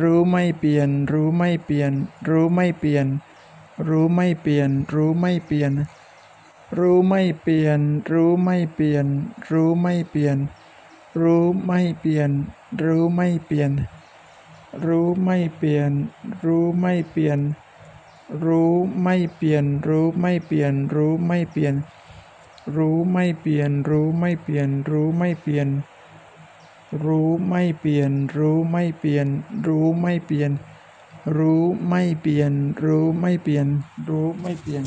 รู้ไม่เปลี่ยน รู้ไม่เปลี่ยน รู้ไม่เปลี่ยน รู้ไม่เปลี่ยน รู้ไม่เปลี่ยน รู้ไม่เปลี่ยน รู้ไม่เปลี่ยน รู้ไม่เปลี่ยน รู้ไม่เปลี่ยน รู้ไม่เปลี่ยน รู้ไม่เปลี่ยน รู้ไม่เปลี่ยน รู้ไม่เปลี่ยน รู้ไม่เปลี่ยน รู้ไม่เปลี่ยน รู้ไม่เปลี่ยน รู้ไม่เปลี่ยน รู้ไม่เปลี่ยน รู้ไม่เปลี่ยน รู้ไม่เปลี่ยน รู้ไม่เปลี่ยน รู้ไม่เปลี่ยน รู้ไม่เปลี่ยน รู้ไม่เปลี่ยน